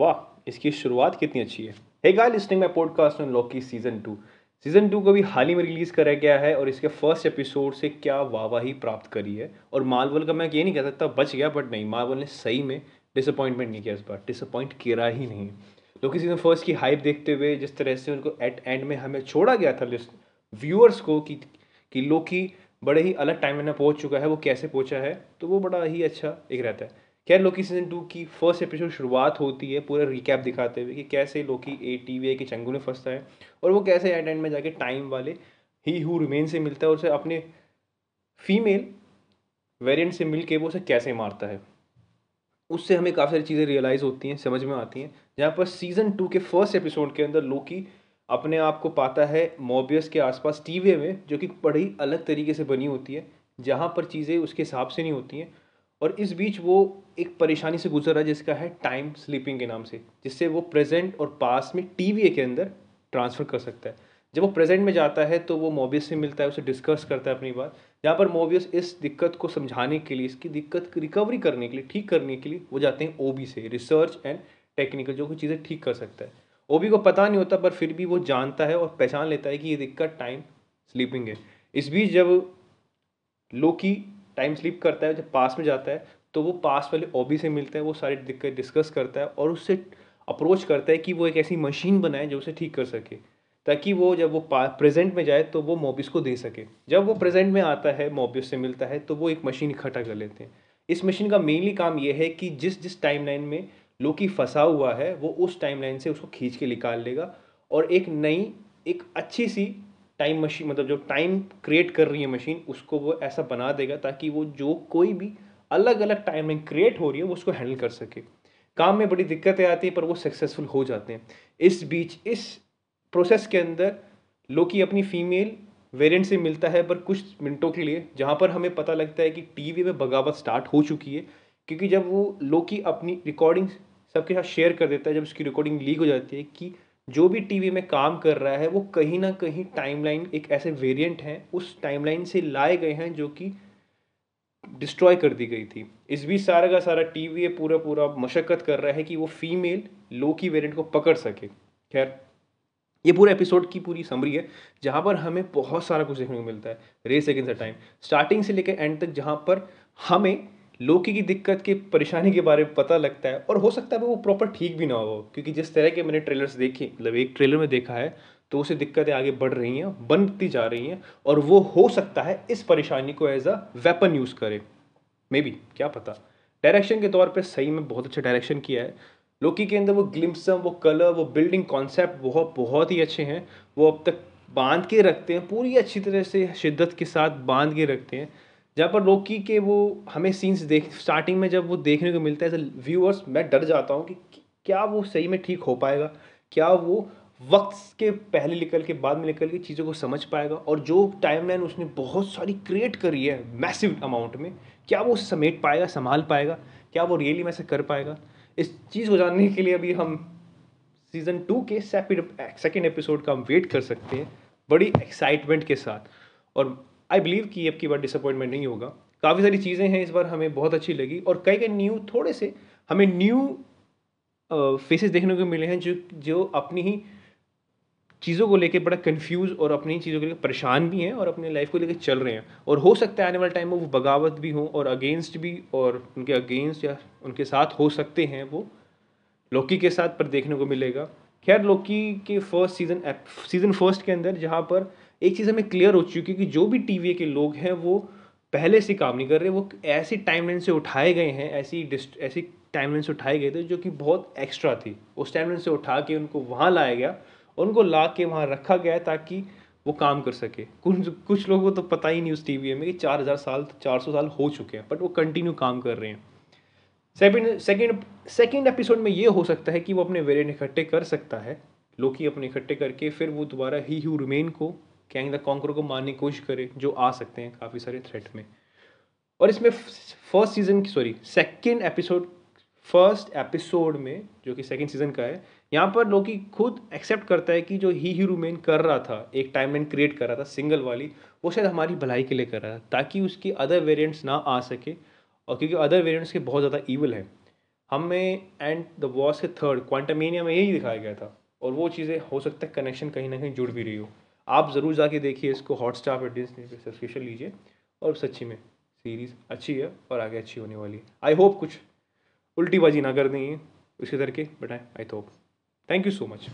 वाह, इसकी शुरुआत कितनी अच्छी है। Hey guys listening my podcast on Loki season two season two को भी हाल ही में रिलीज़ करा गया है और इसके फ़र्स्ट एपिसोड से क्या वाहवाही प्राप्त करी है। और मार्वल का मैं ये नहीं कह सकता, बच गया बट नहीं मार्वल ने सही में डिसअपॉइंटमेंट नहीं किया इस बार। डिसअपॉइंट किया ही नहीं। लोकी सीज़न फ़र्स्ट की हाइप देखते हुए जिस तरह से उनको एट एंड में हमें छोड़ा गया था लिस्ट व्यूअर्स को कि कि लोकी बड़े ही अलग टाइम में पहुँच चुका है, वो कैसे पहुँचा है तो वो बड़ा ही अच्छा एक रहता है। खैर लोकी सीज़न टू की फ़र्स्ट एपिसोड शुरुआत होती है? पूरा रिकैप दिखाते हुए कि कैसे लोकी ए टी वी के चंगू में फंसता है और वो कैसे एट एंड में जाके टाइम वाले ही हु रिमेन से मिलता है और उसे अपने फीमेल वेरिएंट से मिल के वो उसे कैसे मारता है? उससे हमें काफ़ी सारी चीज़ें रियलाइज़ होती हैं, समझ में आती हैं। जहाँ पर सीज़न टू के फ़र्स्ट एपिसोड के अंदर लोकी अपने आप को पाता है मोबियस के आसपास टीवी में, जो कि बड़ी अलग तरीके से बनी होती है, जहाँ पर चीज़ें उसके हिसाब से नहीं होती हैं। और इस बीच वो एक परेशानी से गुजर रहा है, जिसका है टाइम स्लीपिंग के नाम से, जिससे वो प्रेजेंट और पास में टीवी के अंदर ट्रांसफ़र कर सकता है। जब वो प्रेजेंट में जाता है तो वो मोबियस से मिलता है, उसे डिस्कस करता है अपनी बात। जहाँ पर मोबियस इस दिक्कत को समझाने के लिए, इसकी दिक्कत रिकवरी करने के लिए, ठीक करने के लिए, वो जाते हैं ओबी से रिसर्च एंड टेक्निकल जो कुछ चीज़ें ठीक कर सकता है। ओबी को पता नहीं होता, पर फिर भी वो जानता है और पहचान लेता है कि ये दिक्कत टाइम स्लीपिंग है। इस बीच जब लोकी टाइम स्लिप करता है, जब पास में जाता है तो वो पास वाले ओबी से मिलता है, वो सारी दिक्कत डिस्कस करता है और उससे अप्रोच करता है कि वो एक ऐसी मशीन बनाए जो उसे ठीक कर सके, ताकि वो जब वो प्रेजेंट में जाए तो वो मोबिस को दे सके। जब वो प्रेजेंट में आता है मोबिस से मिलता है तो वो एक मशीन इकट्ठा कर लेते हैं। इस मशीन का मेनली काम ये है कि जिस जिस टाइम में लोकी फंसा हुआ है, वो उस टाइम से उसको खींच के निकाल लेगा और एक नई, एक अच्छी सी टाइम मशीन मतलब जो टाइम क्रिएट कर रही है मशीन उसको वो ऐसा बना देगा ताकि वो जो कोई भी अलग अलग टाइम लाइन क्रिएट हो रही है, वो उसको हैंडल कर सके। काम में बड़ी दिक्कतें आती हैं, पर वो सक्सेसफुल हो जाते हैं। इस बीच, इस प्रोसेस के अंदर लोकी अपनी फीमेल वेरिएंट से मिलता है, पर कुछ मिनटों के लिए, जहाँ पर हमें पता लगता है कि टीवी में बगावत स्टार्ट हो चुकी है, क्योंकि जब वो लोकी अपनी रिकॉर्डिंग सबके साथ शेयर कर देता है, जब उसकी रिकॉर्डिंग लीक हो जाती है कि जो भी टीवी में काम कर रहा है, वो कहीं ना कहीं टाइमलाइन एक ऐसे वेरिएंट हैं, उस टाइमलाइन से लाए गए हैं जो कि डिस्ट्रॉय कर दी गई थी। इस बीच सारा का सारा टीवी पूरा पूरा मशक्क़त कर रहा है कि वो फीमेल लो की वेरिएंट को पकड़ सके। खैर, ये पूरा एपिसोड की पूरी समरी है, जहाँ पर हमें बहुत सारा कुछ देखने को मिलता है। रेस अगेंस्ट टाइम स्टार्टिंग से लेकर एंड तक जहाँ पर हमें लोकी की दिक्कत की परेशानी के बारे में पता लगता है और हो सकता है वो प्रॉपर ठीक भी ना हो, क्योंकि जिस तरह के मैंने ट्रेलर्स देखे मतलब एक ट्रेलर में देखा है तो उसे दिक्कतें आगे बढ़ रही हैं, बनती जा रही हैं, और वो हो सकता है इस परेशानी को एज अ वेपन यूज़ करे। मे बी क्या पता। डायरेक्शन के तौर पे सही में बहुत अच्छा डायरेक्शन किया है। लोकी के अंदर वो ग्लिम्सम वो कलर वो बिल्डिंग कॉन्सेप्ट बहुत बहुत ही अच्छे हैं। वो अब तक बाँध के रखते हैं, पूरी अच्छी तरह से शिद्दत के साथ बाँध के रखते हैं। जहाँ पर लोकी के वो हमें सीन्स देख स्टार्टिंग में जब वो देखने को मिलता है व्यूअर्स मैं डर जाता हूँ कि क्या वो सही में ठीक हो पाएगा? क्या वो वक्त के पहले निकल के, बाद में निकल के चीज़ों को समझ पाएगा? और जो टाइमलाइन उसने बहुत सारी क्रिएट करी है मैसिव अमाउंट में, क्या वो समेट पाएगा, संभाल पाएगा? क्या वो रियली में से कर पाएगा? इस चीज़ को जानने के लिए अभी हम सीज़न टू के सेकेंड एपिसोड का हम वेट कर सकते हैं, बड़ी एक्साइटमेंट के साथ। और आई बिलीव कि अब की बार डिसअपॉइंटमेंट नहीं होगा। काफ़ी सारी चीज़ें हैं इस बार हमें बहुत अच्छी लगी और कई कई न्यू थोड़े से हमें न्यू फेसेस देखने को मिले हैं जो जो अपनी ही चीज़ों को लेकर बड़ा कंफ्यूज और अपनी ही चीज़ों को लेकर परेशान भी हैं और अपनी लाइफ को लेकर चल रहे हैं। और हो सकता है आने वाले टाइम में वो बगावत भी हों और अगेंस्ट भी और उनके अगेंस्ट या उनके साथ हो सकते हैं वो। लोकी के साथ पर देखने को मिलेगा। खैर लोकी के फ़र्स्ट सीज़न सीज़न फ़र्स्ट के अंदर जहाँ पर एक चीज़ हमें क्लियर हो चुकी है कि जो भी टी के लोग हैं, वो पहले से काम नहीं कर रहे, वो ऐसी टाइमलाइन से उठाए गए हैं, ऐसी ऐसी टाइमलाइन से उठाए गए थे जो कि बहुत एक्स्ट्रा थी। उस टाइमलाइन से उठा के उनको वहाँ लाया गया उनको ला के वहाँ रखा गया ताकि वो काम कर सके। कुछ कुछ लोगों को तो पता ही नहीं उस टी में कि चार हज़ार साल, चार सौ साल हो चुके हैं बट वो कंटिन्यू काम कर रहे हैं। सेकेंड सेकेंड सेकेंड एपिसोड में ये हो सकता है कि वो अपने वेरियंट इकट्ठे कर सकता है लोकी अपने इकट्ठे करके फिर वो दोबारा ही ह्यू रिमेन को कैंग द कॉन्कर को मारने की कोशिश करे, जो आ सकते हैं काफ़ी सारे थ्रेट में। और इसमें फ़र्स्ट सीज़न की sorry second episode first episode में, जो कि सेकेंड सीज़न का है, यहाँ पर लोकी खुद एक्सेप्ट करता है कि जो ही हीरो मेन कर रहा था, एक टाइमलाइन क्रिएट कर रहा था सिंगल वाली, वो शायद हमारी भलाई के लिए कर रहा था, ताकि उसकी अदर वेरिएंट्स ना आ सके, और क्योंकि अदर वेरिएंट्स के बहुत ज़्यादा ईवल है। हमें एंड द वॉस के थर्ड क्वांटमेनिया में यही दिखाया गया था, और वो चीज़ें हो सकता है कनेक्शन कहीं ना कहीं जुड़ भी रही हो। आप ज़रूर जाके देखिए इसको हॉट स्टार पर डिजनी सब्सक्रिप्शन लीजिए। और सच्ची में सीरीज़ अच्छी है और आगे अच्छी होने वाली है। आई होप कुछ उल्टी बाजी ना कर देंगे उसके करके but I I hope thank you so much